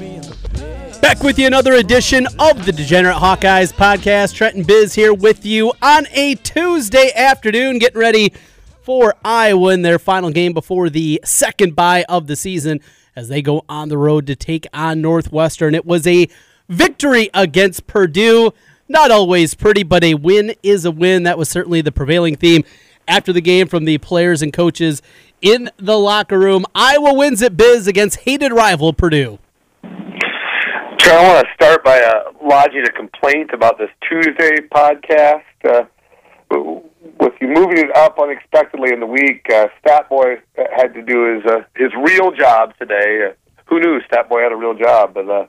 me and the biz. Back with you another edition of the Degenerate Hawkeyes podcast. Trenton Biz here with you on a Tuesday afternoon, getting ready for Iowa in their final game before the second bye of the season as they go on the road to take on Northwestern. It was a victory against Purdue. Not always pretty, but a win is a win. That was certainly the prevailing theme after the game from the players and coaches in the locker room. Iowa wins at Biz against hated rival Purdue. Sure, I want to start by uh, lodging a complaint about this Tuesday podcast. Uh, with you moving it up unexpectedly in the week, uh, Statboy had to do his uh, his real job today. Uh, who knew Stat Boy had a real job? But uh,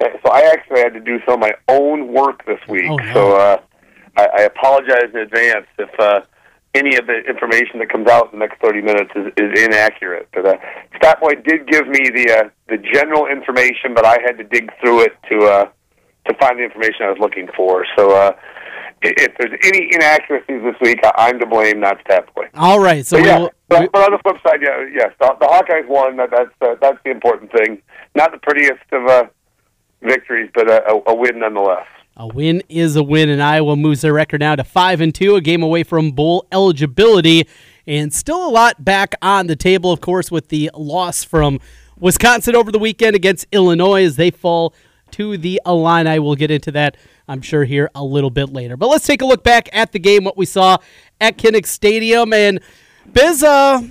so I actually had to do some of my own work this week. Oh, no. So uh, I, I apologize in advance if uh, any of the information that comes out in the next 30 minutes is, is inaccurate. But uh, Statboy did give me the uh, the general information, but I had to dig through it to uh, to find the information I was looking for. So uh, if there's any inaccuracies this week, I'm to blame, not Statboy. All right, so But yeah, we'll, but, but on the flip side, yeah, yes, the, the Hawkeyes won. That, that's uh, that's the important thing. Not the prettiest of uh, victories, but a, a, win nonetheless. A win is a win, and Iowa moves their record now to five and two, a game away from bowl eligibility, and still a lot back on the table. Of course, with the loss from Wisconsin over the weekend against Illinois, as they fall to the Illini. We'll get into that, I'm sure, here a little bit later. But let's take a look back at the game, what we saw at Kinnick Stadium, and Biz. Uh,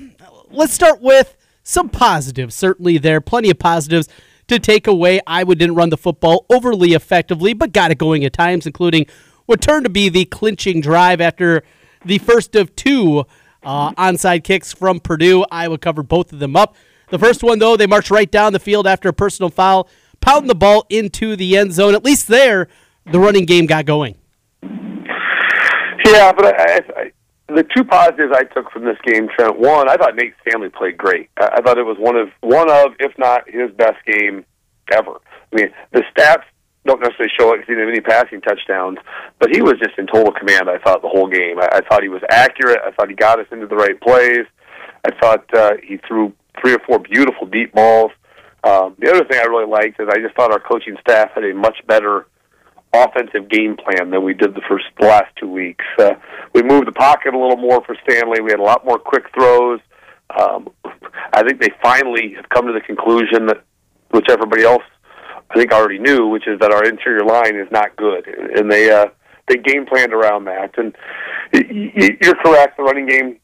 let's start with some positives. Certainly, there plenty of positives to take away. Iowa didn't run the football overly effectively, but got it going at times, including what turned to be the clinching drive after the first of two uh, onside kicks from Purdue. Iowa covered both of them up. The first one, though, they marched right down the field after a personal foul, pounding the ball into the end zone. At least there, the running game got going. Yeah, but I, I, I, the two positives I took from this game, Trent. One, I thought Nate Stanley played great. I, thought it was one of one of, if not his best game ever. I mean, the stats don't necessarily show it because he didn't have any passing touchdowns, but he was just in total command. I thought the whole game. I, I thought he was accurate. I thought he got us into the right plays. I thought uh, he threw three or four beautiful deep balls. Um, the other thing I really liked is I just thought our coaching staff had a much better offensive game plan than we did the first the last two weeks. Uh, we moved the pocket a little more for Stanley. We had a lot more quick throws. Um, I think they finally have come to the conclusion that, which everybody else I think already knew, which is that our interior line is not good, and they uh, they game planned around that. And you're correct. The running game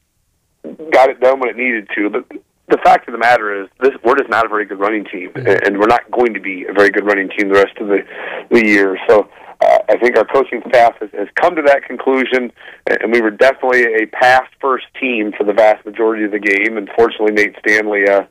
got it done when it needed to, but the fact of the matter is, this we're just not a very good running team, and we're not going to be a very good running team the rest of the the year. So. Uh, I think our coaching staff has, has come to that conclusion, and we were definitely a pass first team for the vast majority of the game. And fortunately, Nate Stanley uh,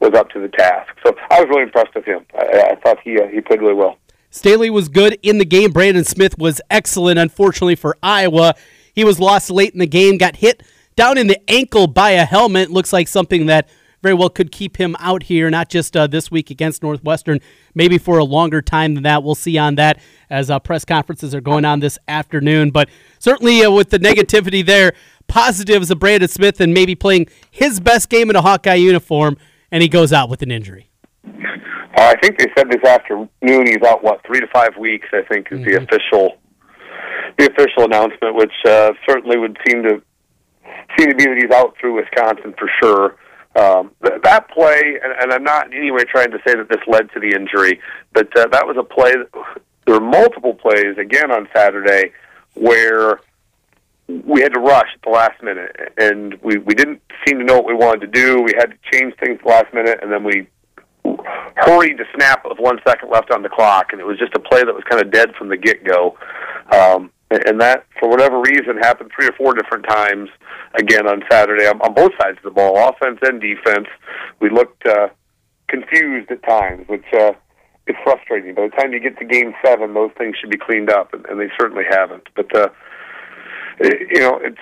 was up to the task. So I was really impressed with him. I, I thought he uh, he played really well. Staley was good in the game. Brandon Smith was excellent. Unfortunately for Iowa, he was lost late in the game, got hit down in the ankle by a helmet. Looks like something that very well could keep him out here, not just uh, this week against Northwestern, maybe for a longer time than that. We'll see on that as uh, press conferences are going on this afternoon. But certainly uh, with the negativity there, positives of Brandon Smith and maybe playing his best game in a Hawkeye uniform, and he goes out with an injury. Uh, I think they said this afternoon he's out what three to five weeks. I think is the official the official announcement, which uh, certainly would seem to seem to be that he's out through Wisconsin for sure. Um, th- that play, and, and I'm not in any way trying to say that this led to the injury, but uh, that was a play. That, there were multiple plays again on Saturday where we had to rush at the last minute, and we we didn't seem to know what we wanted to do. We had to change things at the last minute, and then we hurried to snap with one second left on the clock, and it was just a play that was kind of dead from the get go. Um, and that, for whatever reason, happened three or four different times again on Saturday on, on both sides of the ball, offense and defense. We looked uh, confused at times, which uh, is frustrating. By the time you get to Game Seven, those things should be cleaned up, and, and they certainly haven't. But uh, it, you know, it's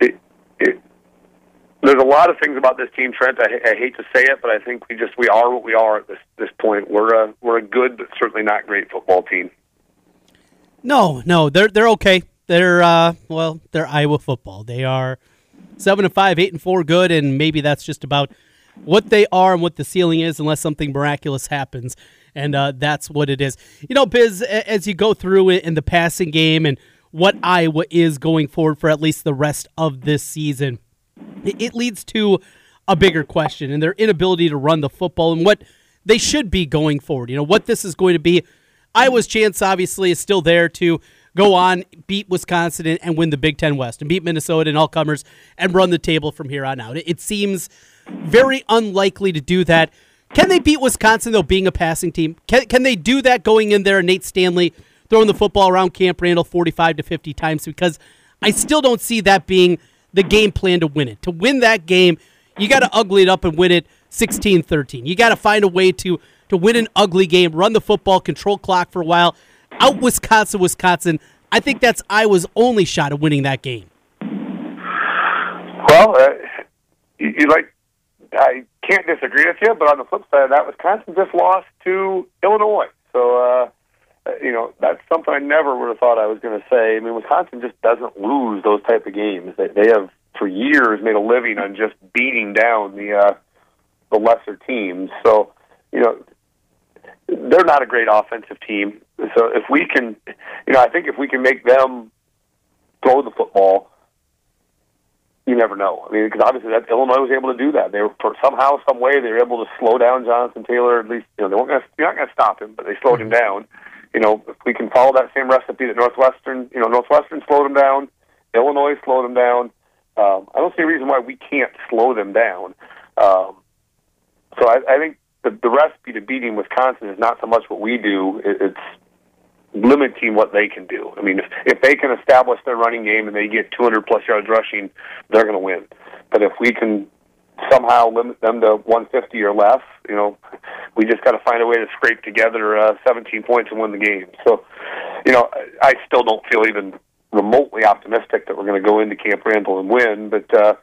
it, it there's a lot of things about this team, Trent. I, I hate to say it, but I think we just we are what we are at this this point. We're a we're a good, but certainly not great football team. No, no, they're they're okay. They're uh, well, they're Iowa football. They are seven and five, eight and four, good, and maybe that's just about what they are and what the ceiling is, unless something miraculous happens, and uh, that's what it is. You know, Biz, as you go through it in the passing game and what Iowa is going forward for at least the rest of this season, it leads to a bigger question and their inability to run the football and what they should be going forward. You know, what this is going to be. Iowa's chance, obviously, is still there to go on, beat Wisconsin, and win the Big Ten West, and beat Minnesota and all comers, and run the table from here on out. It seems very unlikely to do that. Can they beat Wisconsin, though, being a passing team? Can, can they do that going in there, Nate Stanley throwing the football around Camp Randall 45 to 50 times? Because I still don't see that being the game plan to win it. To win that game, you got to ugly it up and win it 16 13. You got to find a way to, to win an ugly game, run the football, control clock for a while out Wisconsin, Wisconsin. I think that's Iowa's only shot at winning that game. Well, uh, you, you like I can't disagree with you, but on the flip side of that, Wisconsin just lost to Illinois. So, uh, you know, that's something I never would have thought I was going to say. I mean, Wisconsin just doesn't lose those type of games. They, they have for years made a living on just beating down the uh, the lesser teams. So, you know, they're not a great offensive team. So if we can, you know, I think if we can make them throw the football, you never know. I mean, because obviously that Illinois was able to do that. They were for somehow, some way, they were able to slow down Jonathan Taylor. At least, you know, they weren't going to. You're not going to stop him, but they slowed him down. You know, if we can follow that same recipe that Northwestern, you know, Northwestern slowed him down, Illinois slowed him down. Um, I don't see a reason why we can't slow them down. Um, so I, I think the, the recipe to beating Wisconsin is not so much what we do; it, it's limiting what they can do. I mean, if, if they can establish their running game and they get 200 plus yards rushing, they're going to win. But if we can somehow limit them to 150 or less, you know, we just got to find a way to scrape together uh, 17 points and win the game. So, you know, I still don't feel even remotely optimistic that we're going to go into Camp Randall and win, but uh,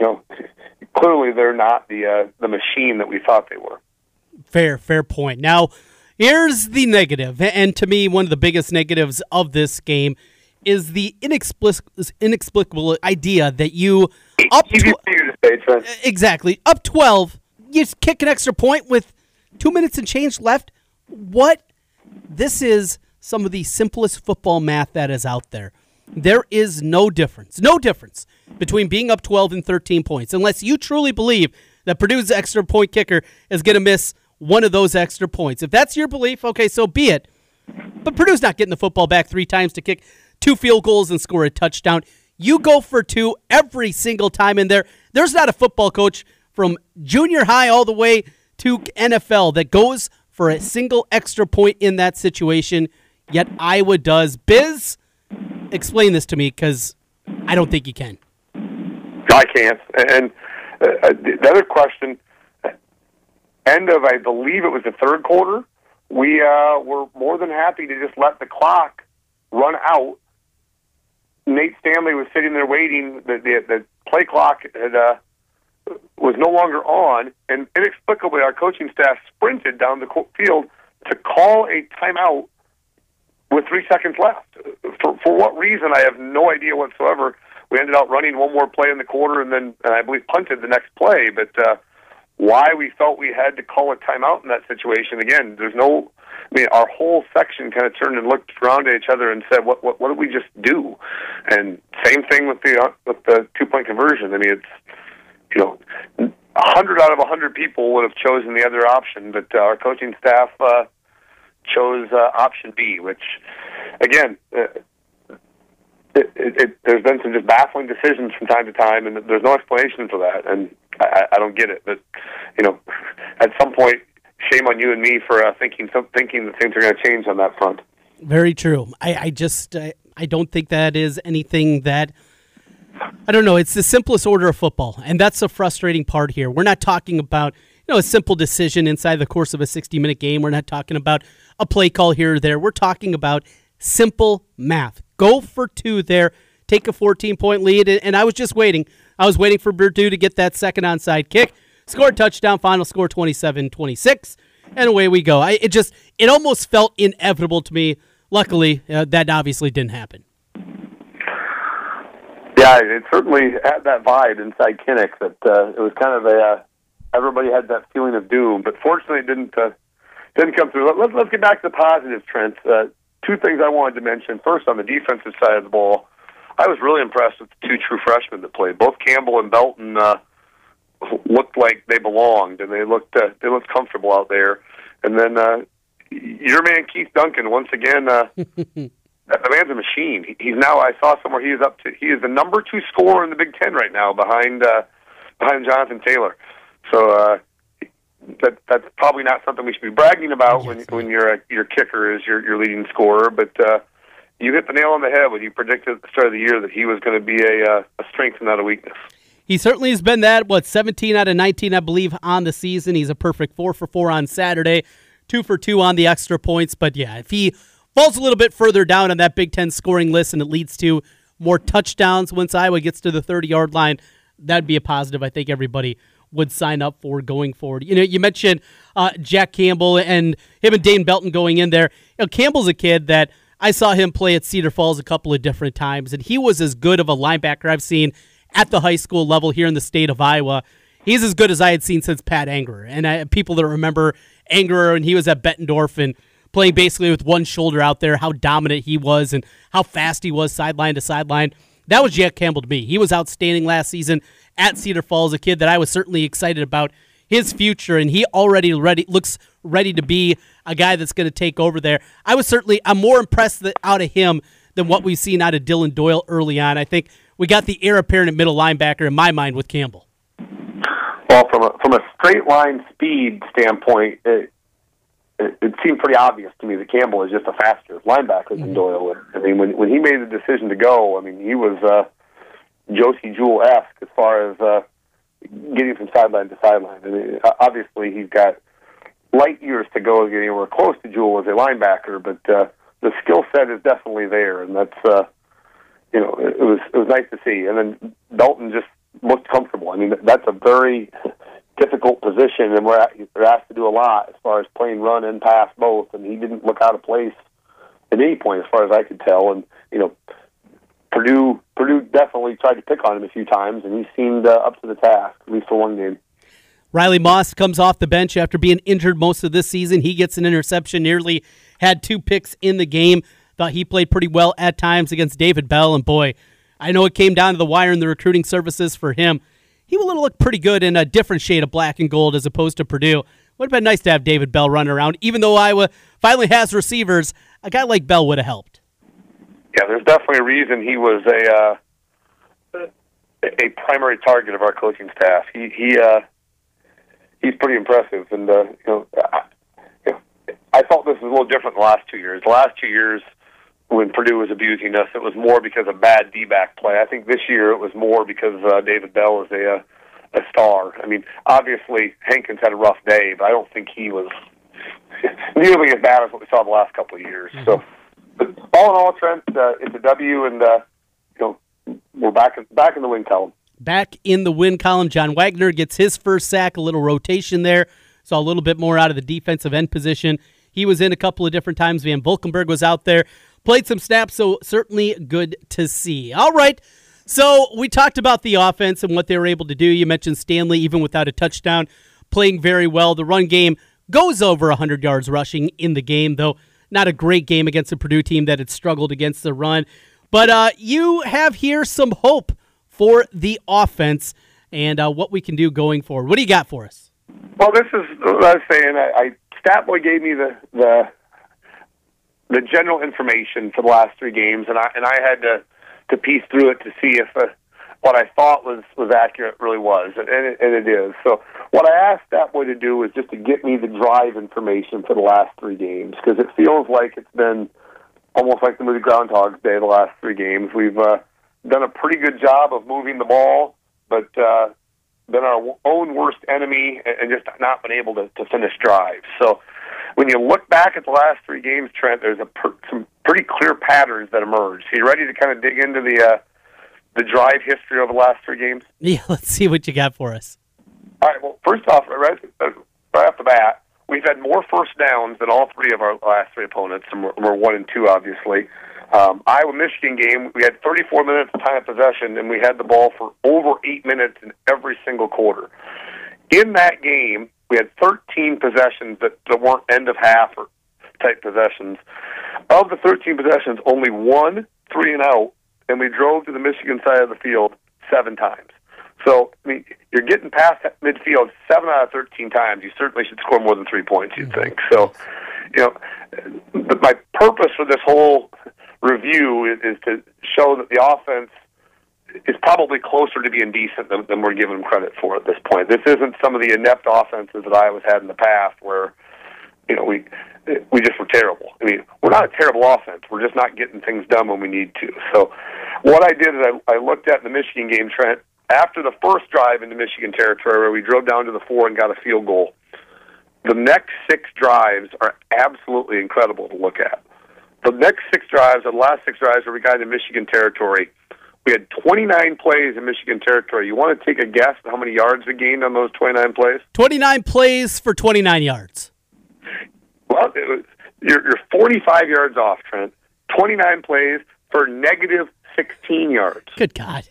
you know, clearly they're not the uh, the machine that we thought they were. Fair, fair point. Now, here's the negative, and to me, one of the biggest negatives of this game is the inexplic- inexplicable idea that you up tw- exactly up twelve, you kick an extra point with two minutes and change left. What? This is some of the simplest football math that is out there. There is no difference, no difference between being up 12 and 13 points, unless you truly believe that Purdue's extra point kicker is going to miss one of those extra points. If that's your belief, okay, so be it. But Purdue's not getting the football back three times to kick two field goals and score a touchdown. You go for two every single time in there. There's not a football coach from junior high all the way to NFL that goes for a single extra point in that situation, yet Iowa does. Biz, explain this to me because I don't think you can. I can't. And uh, the other question end of, I believe it was the third quarter, we uh, were more than happy to just let the clock run out. Nate Stanley was sitting there waiting. The the, the play clock had, uh, was no longer on, and inexplicably, our coaching staff sprinted down the field to call a timeout with three seconds left. For for what reason, I have no idea whatsoever. We ended up running one more play in the quarter, and then and I believe punted the next play. But uh, why we felt we had to call a timeout in that situation. Again, there's no. I mean, our whole section kind of turned and looked around at each other and said, "What what what did we just do?" And same thing with the uh, with the two point conversion. I mean, it's you know, a hundred out of a hundred people would have chosen the other option, but uh, our coaching staff uh, chose uh, option B, which again. Uh, it, it, it, there's been some just baffling decisions from time to time, and there's no explanation for that. And I, I don't get it. But you know, at some point, shame on you and me for uh, thinking thinking that things are going to change on that front. Very true. I, I just I, I don't think that is anything that. I don't know. It's the simplest order of football, and that's the frustrating part here. We're not talking about know a simple decision inside the course of a 60 minute game. We're not talking about a play call here or there. We're talking about simple math. Go for two there, take a 14 point lead, and I was just waiting. I was waiting for Purdue to get that second onside kick, score touchdown, final score 27-26, and away we go. I, it just it almost felt inevitable to me. Luckily, uh, that obviously didn't happen. Yeah, it certainly had that vibe inside Kinnick that uh, it was kind of a uh, everybody had that feeling of doom, but fortunately it didn't uh, didn't come through. Let, let's let's get back to the positives, Trent. Uh, two things I wanted to mention. First, on the defensive side of the ball, I was really impressed with the two true freshmen that played. Both Campbell and Belton uh, looked like they belonged, and they looked uh, they looked comfortable out there. And then uh, your man Keith Duncan once again. Uh, the man's a machine. He, he's now. I saw somewhere he is up to. He is the number two scorer in the Big Ten right now, behind uh, behind Jonathan Taylor. So uh, that that's probably not something we should be bragging about when when your your kicker is your your leading scorer. But uh, you hit the nail on the head when you predicted at the start of the year that he was going to be a uh, a strength and not a weakness. He certainly has been that. What 17 out of 19, I believe, on the season. He's a perfect four for four on Saturday, two for two on the extra points. But yeah, if he falls a little bit further down on that Big Ten scoring list and it leads to more touchdowns once Iowa gets to the 30 yard line, that'd be a positive. I think everybody would sign up for going forward. You know, you mentioned uh, Jack Campbell and him and Dane Belton going in there. You know, Campbell's a kid that I saw him play at Cedar Falls a couple of different times, and he was as good of a linebacker I've seen at the high school level here in the state of Iowa. He's as good as I had seen since Pat Angerer. And I, people that remember Angerer and he was at Bettendorf and playing basically with one shoulder out there, how dominant he was and how fast he was sideline to sideline. That was Jack Campbell to me. He was outstanding last season at Cedar Falls, a kid that I was certainly excited about his future, and he already ready looks ready to be a guy that's going to take over there. I was certainly I'm more impressed that, out of him than what we've seen out of Dillon Doyle early on. I think we got the heir apparent at middle linebacker in my mind with Campbell. Well, from a from a straight line speed standpoint, it, it, it seemed pretty obvious to me that Campbell is just a faster linebacker than Doyle. I mean, when when he made the decision to go, I mean, he was uh, Josey Jewell esque as far as uh, getting from sideline to sideline. I mean, obviously, he's got light years to go getting anywhere close to Jewell as a linebacker, but uh, the skill set is definitely there, and that's uh, you know it was it was nice to see. And then Dalton just looked comfortable. I mean, that's a very difficult position, and we're they're asked to do a lot as far as playing run and pass both. And he didn't look out of place at any point, as far as I could tell. And you know, Purdue Purdue definitely tried to pick on him a few times, and he seemed uh, up to the task, at least for one game. Riley Moss comes off the bench after being injured most of this season. He gets an interception, nearly had two picks in the game. Thought he played pretty well at times against David Bell, and boy, I know it came down to the wire in the recruiting services for him he would have looked pretty good in a different shade of black and gold as opposed to Purdue. Would have been nice to have David Bell run around, even though Iowa finally has receivers. A guy like Bell would have helped. Yeah, there's definitely a reason he was a uh, a primary target of our coaching staff. He he uh, he's pretty impressive, and uh, you know, I, you I felt this was a little different the last two years. The last two years when Purdue was abusing us, it was more because of bad D-back play. I think this year it was more because uh, David Bell is a uh, a star. I mean, obviously Hankins had a rough day, but I don't think he was nearly as bad as what we saw the last couple of years. Mm-hmm. So, all in all, Trent, uh, it's a W, and uh, you know we're back in, back in the win column. Back in the win column, John Waggoner gets his first sack. A little rotation there, saw a little bit more out of the defensive end position. He was in a couple of different times. Van Valkenburg was out there played some snaps, so certainly good to see. All right. So we talked about the offense and what they were able to do. You mentioned Stanley, even without a touchdown, playing very well. The run game goes over 100 yards rushing in the game, though not a great game against a Purdue team that had struggled against the run. But uh, you have here some hope for the offense and uh, what we can do going forward. What do you got for us? Well, this is what I was saying. I, I Statboy gave me the the the general information for the last three games, and I and I had to to piece through it to see if uh, what I thought was was accurate really was, and, it, and it is. So what I asked that boy to do was just to get me the drive information for the last three games because it feels like it's been almost like the movie Groundhog's Day. The last three games, we've uh, done a pretty good job of moving the ball, but uh, been our own worst enemy and just not been able to, to finish drives. So when you look back at the last three games, Trent, there's a per, some pretty clear patterns that emerge. So you're ready to kind of dig into the uh, the drive history over the last three games? Yeah, let's see what you got for us. All right. Well, first off, right, right off the bat, we've had more first downs than all three of our last three opponents, and we're, we're one and two, obviously. Um, Iowa Michigan game, we had 34 minutes of time of possession, and we had the ball for over eight minutes in every single quarter. In that game, we had 13 possessions that, that weren't end of half or type possessions. Of the 13 possessions, only one three and out, and we drove to the Michigan side of the field seven times. So, I mean, you're getting past midfield seven out of 13 times. You certainly should score more than three points, you'd think. So, you know, my purpose for this whole review is, is to show that the offense is probably closer to being decent than, than we're giving them credit for at this point. This isn't some of the inept offenses that Iowa's had in the past where, you know, we we just were terrible. I mean, we're not a terrible offense. We're just not getting things done when we need to. So, what I did is I, I looked at the Michigan game, Trent, after the first drive into Michigan territory where we drove down to the four and got a field goal. The next six drives are absolutely incredible to look at. The next six drives, the last six drives, where we got into Michigan territory, we had 29 plays in Michigan territory. You want to take a guess how many yards we gained on those 29 plays? 29 plays for 29 yards. Well, it was, you're, you're 45 yards off, Trent. 29 plays for negative 16 yards. Good God.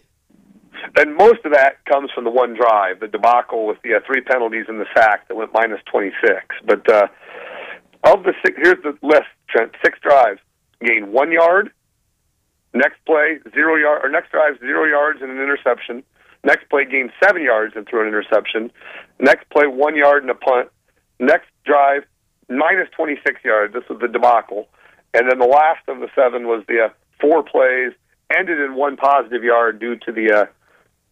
And most of that comes from the one drive, the debacle with the uh, three penalties and the sack that went minus 26. But uh, of the six, here's the list, Trent. Six drives, gain one yard. Next play, zero yard, or next drive, zero yards and an interception. Next play, gain seven yards and threw an interception. Next play, one yard and a punt. Next drive, minus 26 yards. This was the debacle. And then the last of the seven was the uh, four plays, ended in one positive yard due to the uh,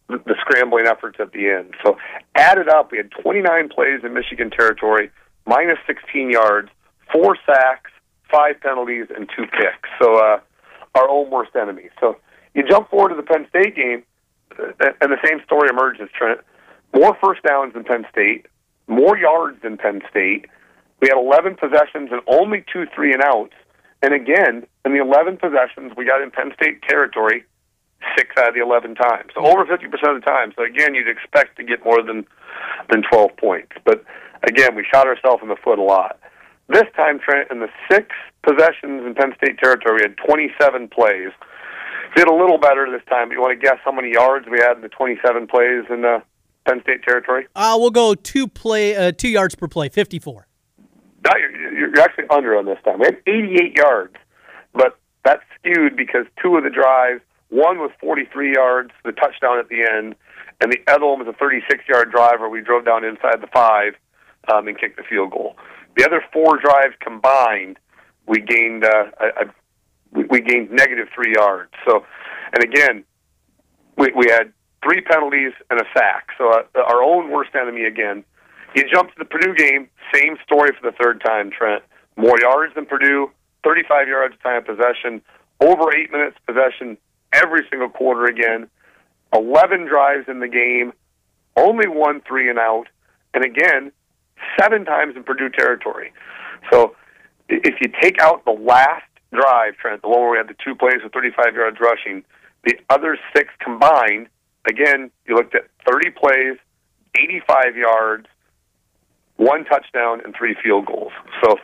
the, scrambling efforts at the end. So added up, we had 29 plays in Michigan territory, minus 16 yards, four sacks, five penalties, and two picks. So uh, our own worst enemy. So you jump forward to the Penn State game, uh, and the same story emerges. Trent, more first downs than Penn State, more yards than Penn State. We had 11 possessions and only two three and outs. And again, in the 11 possessions we got in Penn State territory, six out of the 11 times. So over 50% of the time. So again, you'd expect to get more than than 12 points. But again, we shot ourselves in the foot a lot. This time, Trent, in the six possessions in Penn State territory, we had 27 plays. Did a little better this time. But you want to guess how many yards we had in the 27 plays in the Penn State territory? Uh, we'll go two play, uh, two yards per play, 54. You're, actually under on this time. We had 88 yards, but that's skewed because two of the drives one was 43 yards, the touchdown at the end, and the other one was a 36-yard drive where we drove down inside the five um, and kicked the field goal. The other four drives combined, we gained uh, a, a, we gained negative three yards. So, and again, we, we had three penalties and a sack. So uh, our own worst enemy again. You jump to the Purdue game, same story for the third time, Trent. More yards than Purdue, 35 yards time possession, over eight minutes possession, every single quarter again. 11 drives in the game, only one three and out, and again, seven times in Purdue territory. So if you take out the last drive, Trent, the one where we had the two plays with 35 yards rushing, the other six combined, again, you looked at 30 plays, 85 yards, one touchdown, and three field goals. So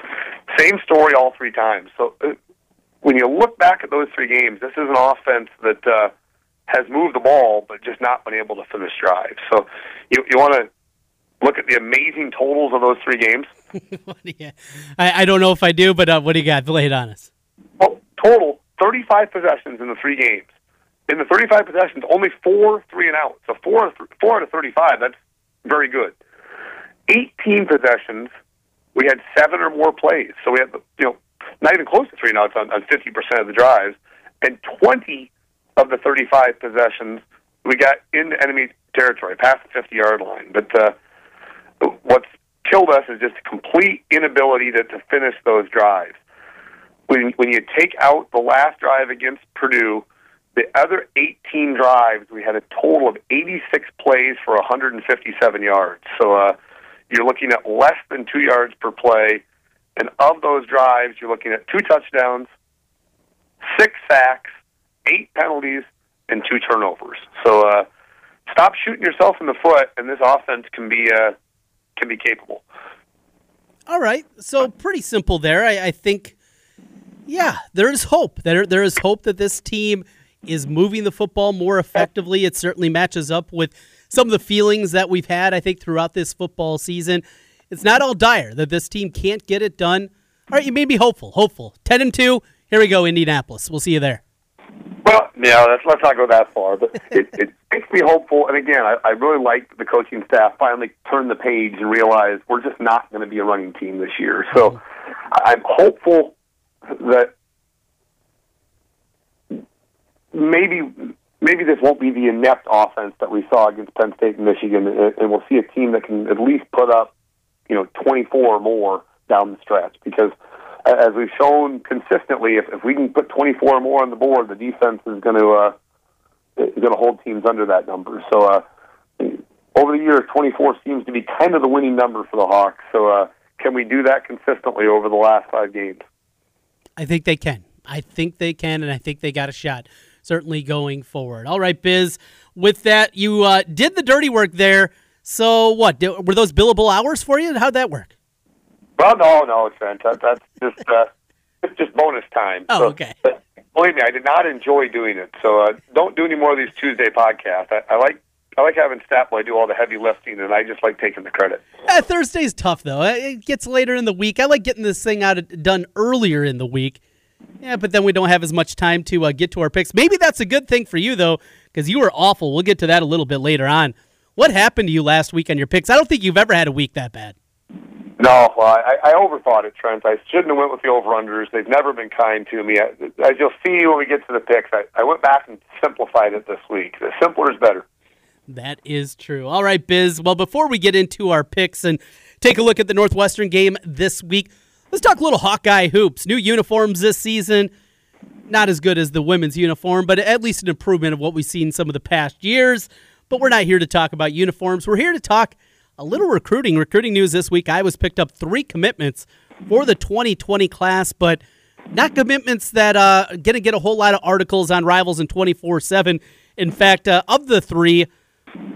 same story all three times. So uh, when you look back at those three games, this is an offense that uh, has moved the ball, but just not been able to finish drives. So you you want to look at the amazing totals of those three games. yeah, I, I don't know if I do, but uh, what do you got? Lay it on us. Well, total 35 possessions in the three games. In the 35 possessions, only four three and outs. So four four out of 35. That's very good. 18 possessions, we had seven or more plays. So we had you know not even close to three and outs on, on 50% of the drives, and 20 of the 35 possessions we got into enemy territory, past the 50 yard line. But uh, what's killed us is just a complete inability to, to finish those drives. When, when you take out the last drive against Purdue, the other 18 drives, we had a total of 86 plays for 157 yards. So uh, you're looking at less than two yards per play and of those drives, you're looking at two touchdowns, six sacks, eight penalties, and two turnovers. So uh, stop shooting yourself in the foot, and this offense can be uh, can be capable. All right, so pretty simple there. I, I think, yeah, there is hope. There there is hope that this team is moving the football more effectively. It certainly matches up with some of the feelings that we've had, I think, throughout this football season. It's not all dire that this team can't get it done. All right, you may be hopeful. Hopeful. Ten and two. Here we go, Indianapolis. We'll see you there. Well, yeah, let's let's not go that far, but it, it makes me hopeful. And again, I, I really like the coaching staff finally turned the page and realized we're just not going to be a running team this year. So I'm hopeful that maybe maybe this won't be the inept offense that we saw against Penn State and Michigan, and, we'll see a team that can at least put up, you know, 24 or more down the stretch. Because as we've shown consistently, if, if we can put 24 or more on the board, the defense is going to uh, is going to hold teams under that number. So uh, over the years, 24 seems to be kind of the winning number for the Hawks. So uh, can we do that consistently over the last five games? I think they can. I think they can, and I think they got a shot certainly going forward. All right, Biz. With that, you uh, did the dirty work there. So what? Did, were those billable hours for you? How'd that work? Well, no, no, Trent. That, that's just uh, just bonus time. Oh, so, okay. But believe me, I did not enjoy doing it. So uh, don't do any more of these Tuesday podcasts. I, I like I like having Statboy do all the heavy lifting, and I just like taking the credit. Uh, Thursday's tough though. It gets later in the week. I like getting this thing out done earlier in the week. Yeah, but then we don't have as much time to uh, get to our picks. Maybe that's a good thing for you though, because you were awful. We'll get to that a little bit later on. What happened to you last week on your picks? I don't think you've ever had a week that bad. No, well, I, I overthought it, Trent. I shouldn't have went with the over-unders. They've never been kind to me. As you'll see when we get to the picks, I, I went back and simplified it this week. The simpler is better. That is true. All right, Biz. Well, before we get into our picks and take a look at the Northwestern game this week, let's talk a little Hawkeye hoops. New uniforms this season. Not as good as the women's uniform, but at least an improvement of what we've seen some of the past years. But we're not here to talk about uniforms. We're here to talk a little recruiting. Recruiting news this week. I was picked up three commitments for the 2020 class, but not commitments that uh, going to get a whole lot of articles on rivals in 24 7. In fact, uh, of the three,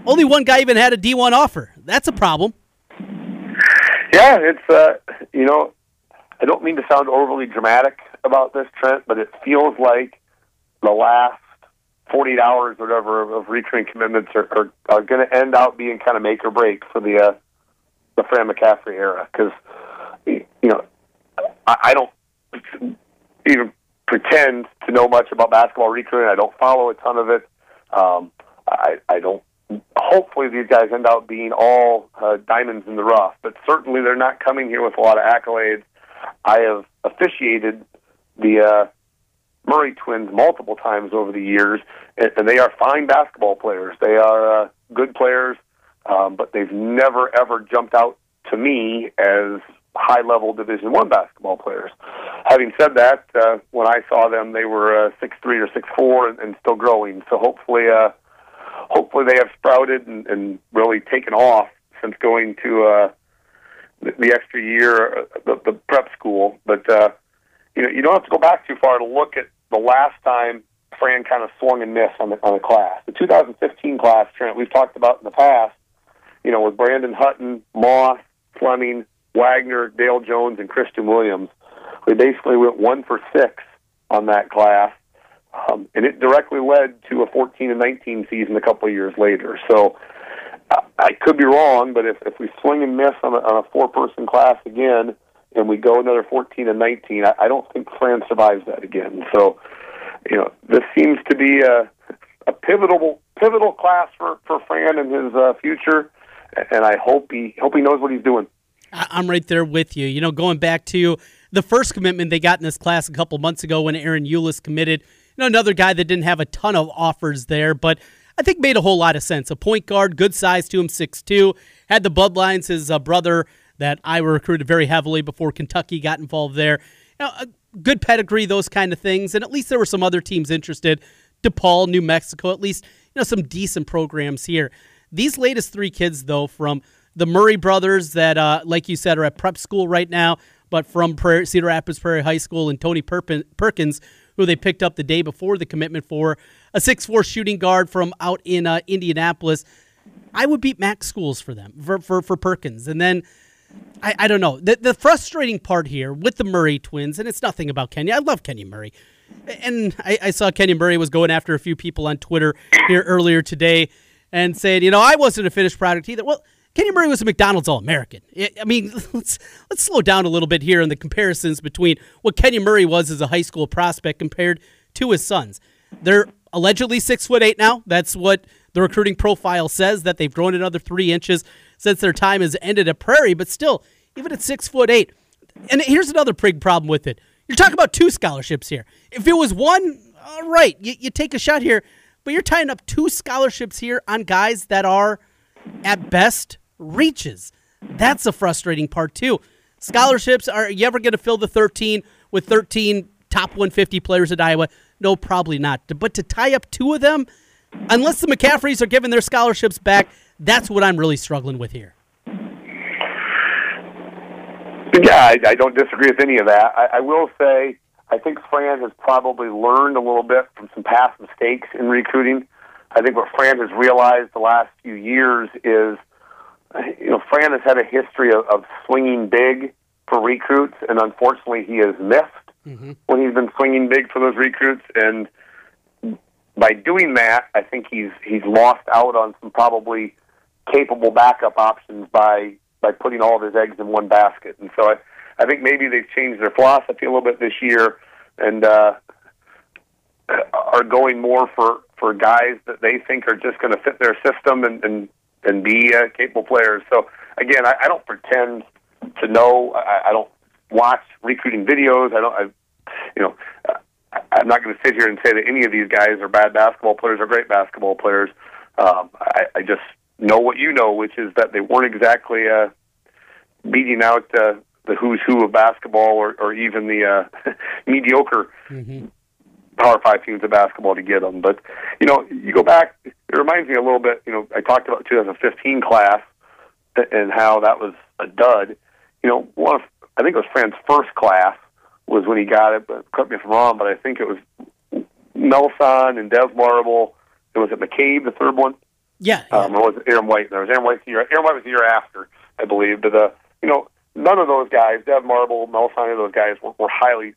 only one guy even had a D1 offer. That's a problem. Yeah, it's, uh, you know, I don't mean to sound overly dramatic about this, Trent, but it feels like the last 48 hours or whatever of recruiting commitments are, are, are going to end out being kind of make or break for the uh, the Fran McCaffery era because you know I, I don't even pretend to know much about basketball recruiting. I don't follow a ton of it. Um, I, I don't. Hopefully, these guys end up being all uh, diamonds in the rough, but certainly they're not coming here with a lot of accolades. I have officiated the uh, Murray twins multiple times over the years, and, and they are fine basketball players. They are uh, good players, um, but they've never ever jumped out to me as high level Division One basketball players. Having said that, uh, when I saw them, they were uh, six three or six four and, and still growing. So hopefully, uh, hopefully they have sprouted and, and really taken off since going to uh, the, the extra year, uh, the, the prep school. But uh, you know, you don't have to go back too far to look at the last time Fran kind of swung and missed on the on the class. The 2015 class, Trent, we've talked about in the past. You know, with Brandon Hutton, Moss, Fleming, Wagner, Dale Jones, and Christian Williams, we basically went one for six on that class, um, and it directly led to a 14 and 19 season a couple of years later. So. I could be wrong, but if, if we swing and miss on a, on a four-person class again, and we go another 14 and 19, I, I don't think Fran survives that again. So, you know, this seems to be a, a pivotal pivotal class for for Fran and his uh, future, and I hope he hope he knows what he's doing. I'm right there with you. You know, going back to the first commitment they got in this class a couple months ago when Ahron Ulis committed. You know, another guy that didn't have a ton of offers there, but I think made a whole lot of sense. A point guard, good size to him, six two, had the bloodlines. His uh, brother that I recruited very heavily before Kentucky got involved there. You know, good pedigree, those kind of things, and at least there were some other teams interested. DePaul, New Mexico, at least you know some decent programs here. These latest three kids, though, from the Murray brothers, that uh, like you said are at prep school right now, but from Prairie, Cedar Rapids Prairie High School, and Tony Perkins, who they picked up the day before the commitment for, a six-four shooting guard from out in uh, Indianapolis. I would beat Max Schools for them, for, for, for Perkins. And then I, I don't know. The, the frustrating part here with the Murray twins, and it's nothing about Kenyon. I love Kenyon Murray. And I, I saw Kenyon Murray was going after a few people on Twitter here earlier today and saying, you know, I wasn't a finished product either. Well, Kenny Murray was a McDonald's All American. I mean, let's let's slow down a little bit here in the comparisons between what Kenny Murray was as a high school prospect compared to his sons. They're allegedly six foot eight now. That's what the recruiting profile says. That they've grown another three inches since their time has ended at Prairie. But still, even at six foot eight, and here's another big problem with it. You're talking about two scholarships here. If it was one, all right, you, you take a shot here. But you're tying up two scholarships here on guys that are, at best, reaches. That's a frustrating part too. Scholarships are you ever going to fill the 13 with 13 top 150 players at Iowa? No, probably not. But to tie up two of them, unless the McCafferys are giving their scholarships back, that's what I'm really struggling with here. Yeah, I, I don't disagree with any of that. I, I will say I think Fran has probably learned a little bit from some past mistakes in recruiting. I think what Fran has realized the last few years is you know, Fran has had a history of, of swinging big for recruits, and unfortunately, he has missed mm-hmm. when he's been swinging big for those recruits. And by doing that, I think he's he's lost out on some probably capable backup options by by putting all of his eggs in one basket. And so I, I think maybe they've changed their philosophy a little bit this year, and uh, are going more for for guys that they think are just going to fit their system and, and and be uh, capable players. So again, I, I don't pretend to know. I, I don't watch recruiting videos. I don't. I, you know, I'm not going to sit here and say that any of these guys are bad basketball players or great basketball players. Um, I, I just know what you know, which is that they weren't exactly uh, beating out uh, the who's who of basketball or, or even the uh, mediocre mm-hmm. Power Five teams of basketball to get them. But you know, you go back. It reminds me a little bit. You know, I talked about 2015 class and how that was a dud. You know, one of I think it was Fran's first class was when he got it. But correct me if I'm wrong, but I think it was Melsahn and Dev Marble. And was it McCabe, the third one? Yeah. yeah. Um, or was it Aaron White? There was Aaron White the year. Aaron White was the year after, I believe. But the you know none of those guys, Dev Marble, Melsahn, those guys were, were highly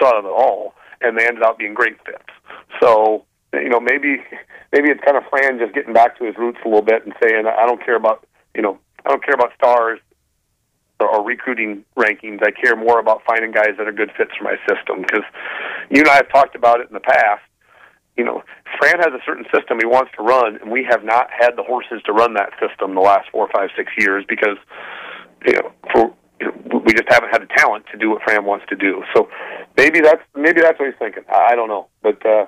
sought of at all and they ended up being great fits. So you know maybe maybe it's kind of Fran just getting back to his roots a little bit and saying I don't care about you know I don't care about stars or, recruiting rankings. I care more about finding guys that are good fits for my system because you and I have talked about it in the past. You know, Fran has a certain system he wants to run, and we have not had the horses to run that system the last four, five, six years because you know for we just haven't had the talent to do what Fran wants to do. So maybe that's maybe that's what he's thinking. I, don't know, but uh,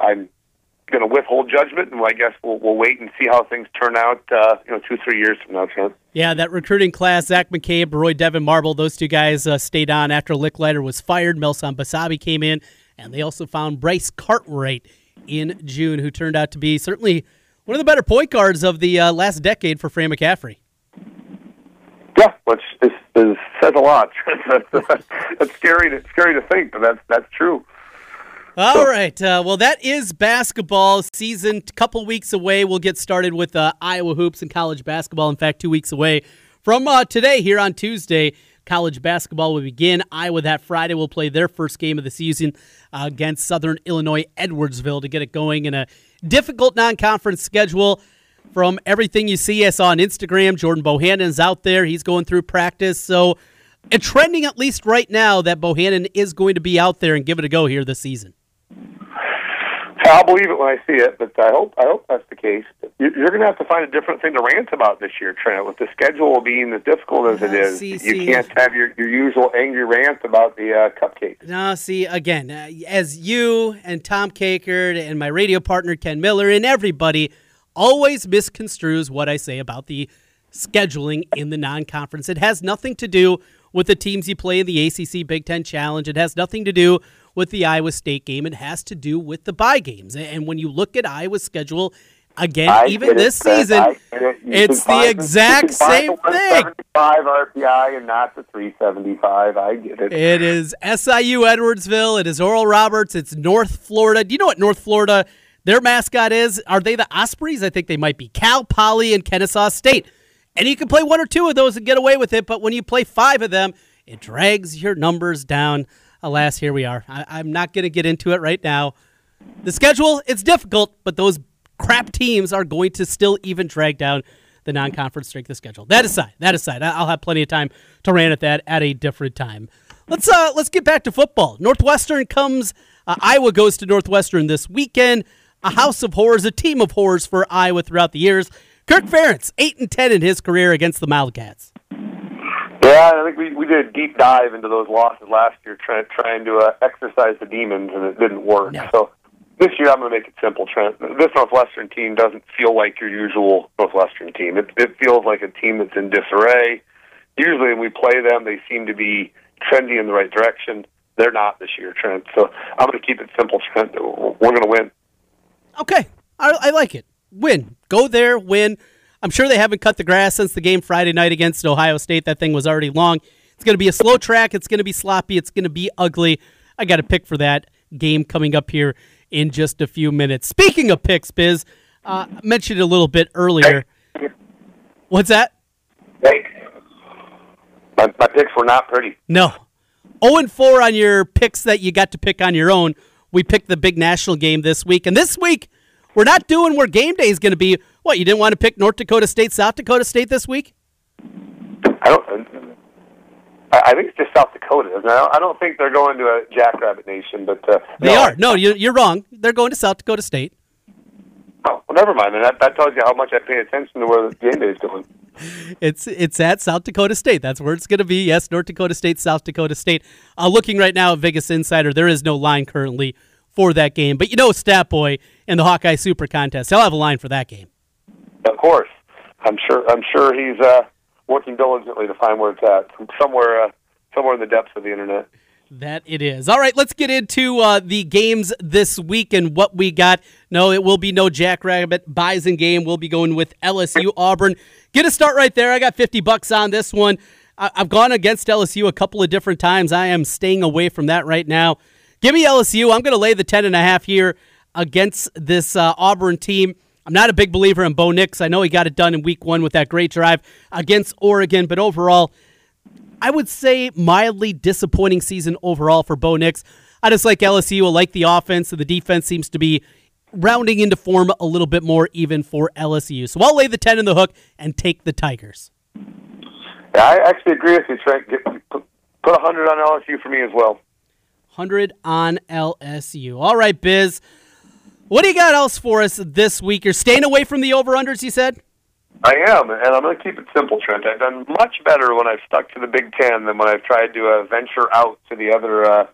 I'm going to withhold judgment, and I guess we'll, we'll wait and see how things turn out. Uh, you know, two three years from now, Trent. Yeah, that recruiting class: Zach McCabe, Roy Devyn Marble. Those two guys uh, stayed on after Lickliter was fired. Melsahn Basabe came in, and they also found Bryce Cartwright in June, who turned out to be certainly one of the better point guards of the uh, last decade for Fran McCaffery. Yeah, which is, is says a lot. that's scary. To, scary to think, but that's that's true. All right. Uh, well, that is basketball season. A couple weeks away, we'll get started with uh, Iowa hoops and college basketball. In fact, two weeks away from uh, today, here on Tuesday, college basketball will begin. Iowa that Friday will play their first game of the season uh, against Southern Illinois Edwardsville to get it going in a difficult non-conference schedule from everything you see us on Instagram. Jordan Bohannon's out there. He's going through practice. So it's trending at least right now that Bohannon is going to be out there and give it a go here this season. I'll believe it when I see it, but I hope I hope that's the case. You're going to have to find a different thing to rant about this year, Trent. With the schedule being as difficult as it is, see, you see. can't have your, your usual angry rant about the uh, cupcakes. No, see, again, uh, as you and Tom Kakert and my radio partner Ken Miller and everybody always misconstrues what I say about the scheduling in the non conference. It has nothing to do with the teams you play in the ACC Big Ten Challenge. It has nothing to do with the Iowa State game. It has to do with the bye games. And when you look at Iowa's schedule again, I even get it, this season, it. It's the exact find same thing. 175 RPI and not the 375. I get it. It is SIU Edwardsville. It is Oral Roberts. It's North Florida. Do you know what North Florida, their mascot is? Are they the Ospreys? I think they might be. Cal Poly and Kennesaw State. And you can play one or two of those and get away with it, but when you play five of them, it drags your numbers down. Alas, here we are. I, I'm not going to get into it right now. The schedule, it's difficult, but those crap teams are going to still even drag down the non-conference strength of schedule. That aside, that aside, I'll have plenty of time to rant at that at a different time. Let's uh let's get back to football. Northwestern comes. Uh, Iowa goes to Northwestern this weekend. A house of horrors, a team of horrors for Iowa throughout the years. Kirk Ferentz, eight and ten in his career against the Wildcats. Yeah, I think we, we did a deep dive into those losses last year, trying trying to uh, exercise the demons, and it didn't work. No. So this year, I'm going to make it simple, Trent. This Northwestern team doesn't feel like your usual Northwestern team. It, it feels like a team that's in disarray. Usually, when we play them, they seem to be trending in the right direction. They're not this year, Trent. So I'm going to keep it simple, Trent. We're going to win. Okay, I, I like it. Win. Go there, win. I'm sure they haven't cut the grass since the game Friday night against Ohio State. That thing was already long. It's going to be a slow track. It's going to be sloppy. It's going to be ugly. I got a pick for that game coming up here in just a few minutes. Speaking of picks, Biz, uh, I mentioned a little bit earlier. What's that? Hey, my, my picks were not pretty. No. 0 and 4 on your picks that you got to pick on your own. We picked the big national game this week. And this week, we're not doing where game day is going to be. What, you didn't want to pick North Dakota State, South Dakota State this week? I don't. I think it's just South Dakota. Isn't it? I don't- think they're going to a Jackrabbit Nation, but uh, They no, are. No, you- you're wrong. They're going to South Dakota State. Oh, well, never mind. Then that, that tells you how much I pay attention to where the game day is going. It's it's at South Dakota State. That's where it's going to be. Yes, North Dakota State, South Dakota State. Uh, looking right now at Vegas Insider, there is no line currently for that game. But you know, Stat Boy and the Hawkeye Super Contest, he'll have a line for that game. Of course, I'm sure. I'm sure he's uh, working diligently to find where it's at, somewhere, uh, somewhere in the depths of the internet. That it is. All right, let's get into uh, the games this week and what we got. No, it will be no Jackrabbit Bison game. We'll be going with LSU Auburn. Get a start right there. I got 50 bucks on this one. I- I've gone against LSU a couple of different times. I am staying away from that right now. Give me LSU. I'm going to lay the 10 and a half here against this uh, Auburn team. I'm not a big believer in Bo Nix. I know he got it done in week one with that great drive against Oregon, but overall, I would say mildly disappointing season overall for Bo Nix. I just like LSU. I like the offense, and the defense seems to be rounding into form a little bit more even for LSU. So I'll lay the 10 in the hook and take the Tigers. Yeah, I actually agree with you, Trent. Get, put put a hundred on LSU for me as well. 100 on LSU. All right, Biz. What do you got else for us this week? You're staying away from the over-unders, you said? I am, and I'm going to keep it simple, Trent. I've done much better when I've stuck to the Big Ten than when I've tried to uh, venture out to the other uh,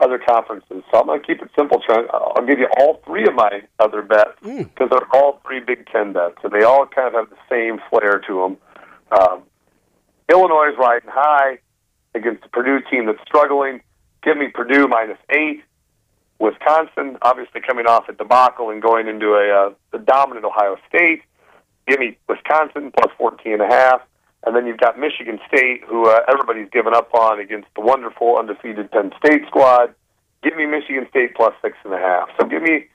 other conferences. So I'm going to keep it simple, Trent. I'll give you all three of my other bets because they're all three Big Ten bets, and they all kind of have the same flair to them. Um, Illinois is riding high against the Purdue team that's struggling. Give me Purdue minus eight. Wisconsin, obviously coming off a debacle and going into a, uh, a dominant Ohio State. Give me Wisconsin plus 14 and a half. And then you've got Michigan State, who uh, everybody's given up on against the wonderful undefeated Penn State squad. Give me Michigan State plus six and a half. So give me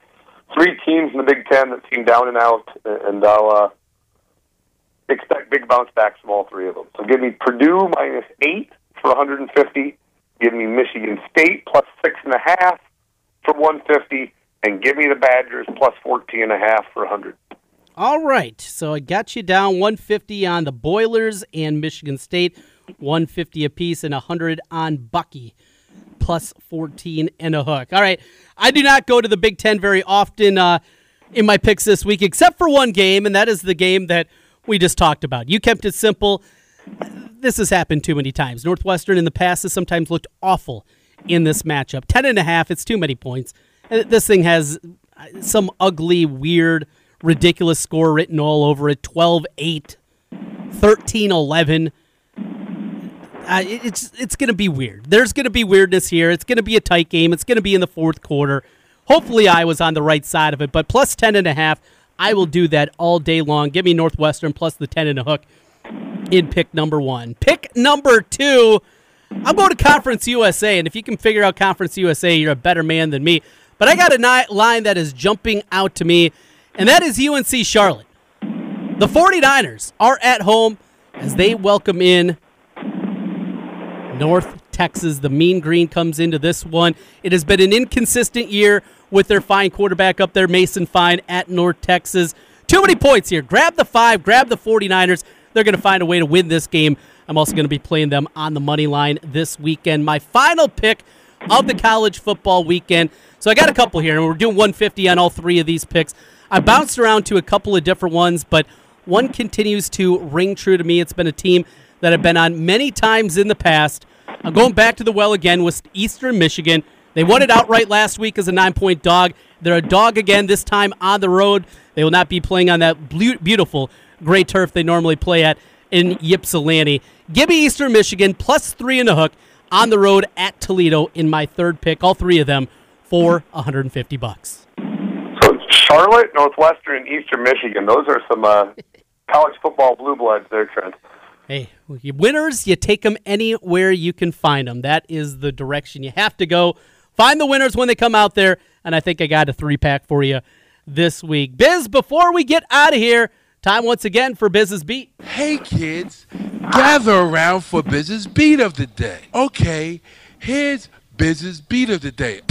three teams in the Big Ten that seem down and out, and I'll uh, expect big bounce backs from all three of them. So give me Purdue minus eight for 150. Give me Michigan State plus six and a half for 150, and give me the Badgers plus 14 and a half for 100. All right. So I got you down 150 on the Boilers and Michigan State, 150 apiece, and 100 on Bucky, plus 14 and a hook. All right. I do not go to the Big Ten very often uh, in my picks this week, except for one game, and that is the game that we just talked about. You kept it simple. This has happened too many times. Northwestern in the past has sometimes looked awful in this matchup. 10 and a half, it's too many points. And This thing has uh, some ugly, weird, ridiculous score written all over it 12 8, 13 11. Uh, it's it's going to be weird. There's going to be weirdness here. It's going to be a tight game. It's going to be in the fourth quarter. Hopefully, I was on the right side of it, but plus 10 and a half, I will do that all day long. Give me Northwestern plus the 10 and a hook in pick number one. Pick number two, I'm going to Conference USA, and if you can figure out Conference USA, you're a better man than me. But I got a line that is jumping out to me, and that is UNC Charlotte. The 49ers are at home as they welcome in North Texas. The Mean Green comes into this one. It has been an inconsistent year with their fine quarterback up there, Mason Fine, at North Texas. Too many points here. Grab the five, grab the 49ers. They're going to find a way to win this game. I'm also going to be playing them on the money line this weekend. My final pick of the college football weekend. So I got a couple here, and we're doing 150 on all three of these picks. I bounced around to a couple of different ones, but one continues to ring true to me. It's been a team that I've been on many times in the past. I'm going back to the well again with Eastern Michigan. They won it outright last week as a nine point dog. They're a dog again, this time on the road. They will not be playing on that beautiful gray turf they normally play at in Ypsilanti. Give me Eastern Michigan plus three in the hook on the road at Toledo in my third pick. All three of them for 150 bucks. So Charlotte, Northwestern, and Eastern Michigan. Those are some uh, college football blue bloods there, Trent. Hey, winners, you take them anywhere you can find them. That is the direction you have to go. Find the winners when they come out there, and I think I got a three pack for you this week. Biz, before we get out of here, time once again for Business Beat. Hey, kids, gather around for Business Beat of the day. Okay, here's Business Beat of the day.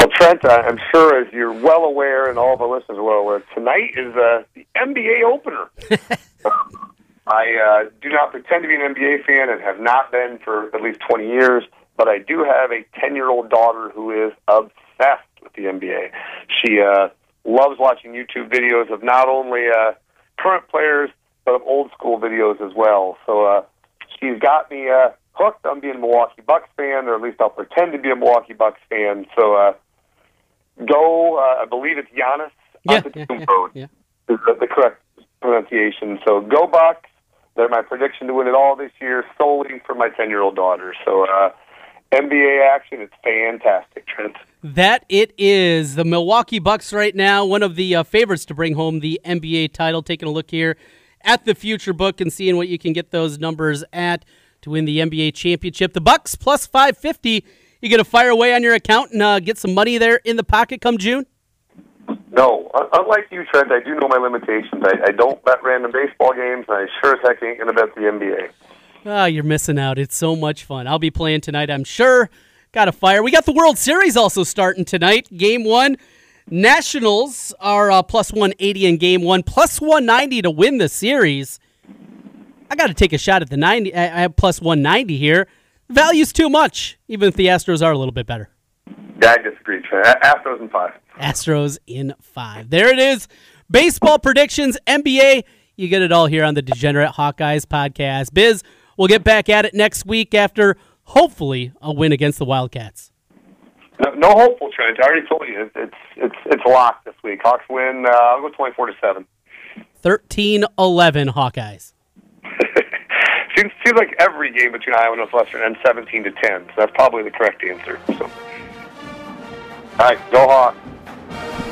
Well, Trent, I'm sure as you're well aware, and all of our listeners are well aware, tonight is uh, the NBA opener. I uh, do not pretend to be an NBA fan and have not been for at least 20 years, but I do have a 10 year old daughter who is obsessed with the NBA. She uh, loves watching YouTube videos of not only uh, current players, but of old school videos as well. So uh, she's got me uh, hooked on being a Milwaukee Bucks fan, or at least I'll pretend to be a Milwaukee Bucks fan. So, uh, go. Uh, I believe it's Giannis yeah, yeah, yeah, yeah. Is the, the correct pronunciation. So go Bucks. They're my prediction to win it all this year, solely for my ten-year-old daughter. So uh, NBA action, it's fantastic, Trent. That it is. The Milwaukee Bucks right now, one of the uh, favorites to bring home the NBA title. Taking a look here at the future book and seeing what you can get those numbers at to win the NBA championship. The Bucks plus 550 you going to fire away on your account and uh, get some money there in the pocket come June? No. Unlike you, Trent, I do know my limitations. I, I don't bet random baseball games, and I sure as heck ain't going to bet the NBA. Ah, you're missing out. It's so much fun. I'll be playing tonight, I'm sure. Got a fire. We got the World Series also starting tonight. Game one. Nationals are uh, plus 180 in game one, plus 190 to win the series. I got to take a shot at the 90. I have plus 190 here value's too much, even if the Astros are a little bit better. Yeah, I disagree. Astros in five. Astros in five. There it is. Baseball predictions, NBA. You get it all here on the Degenerate Hawkeyes podcast. Biz, we'll get back at it next week after hopefully a win against the Wildcats. No, no hopeful, Trent. I already told you it's it's it's locked this week. Hawks win. Uh, I'll go twenty four to seven. 13-11 Hawkeyes. Seems, seems like every game between Iowa and Northwestern ends 17 to 10. So that's probably the correct answer. So, all right, go Hawks.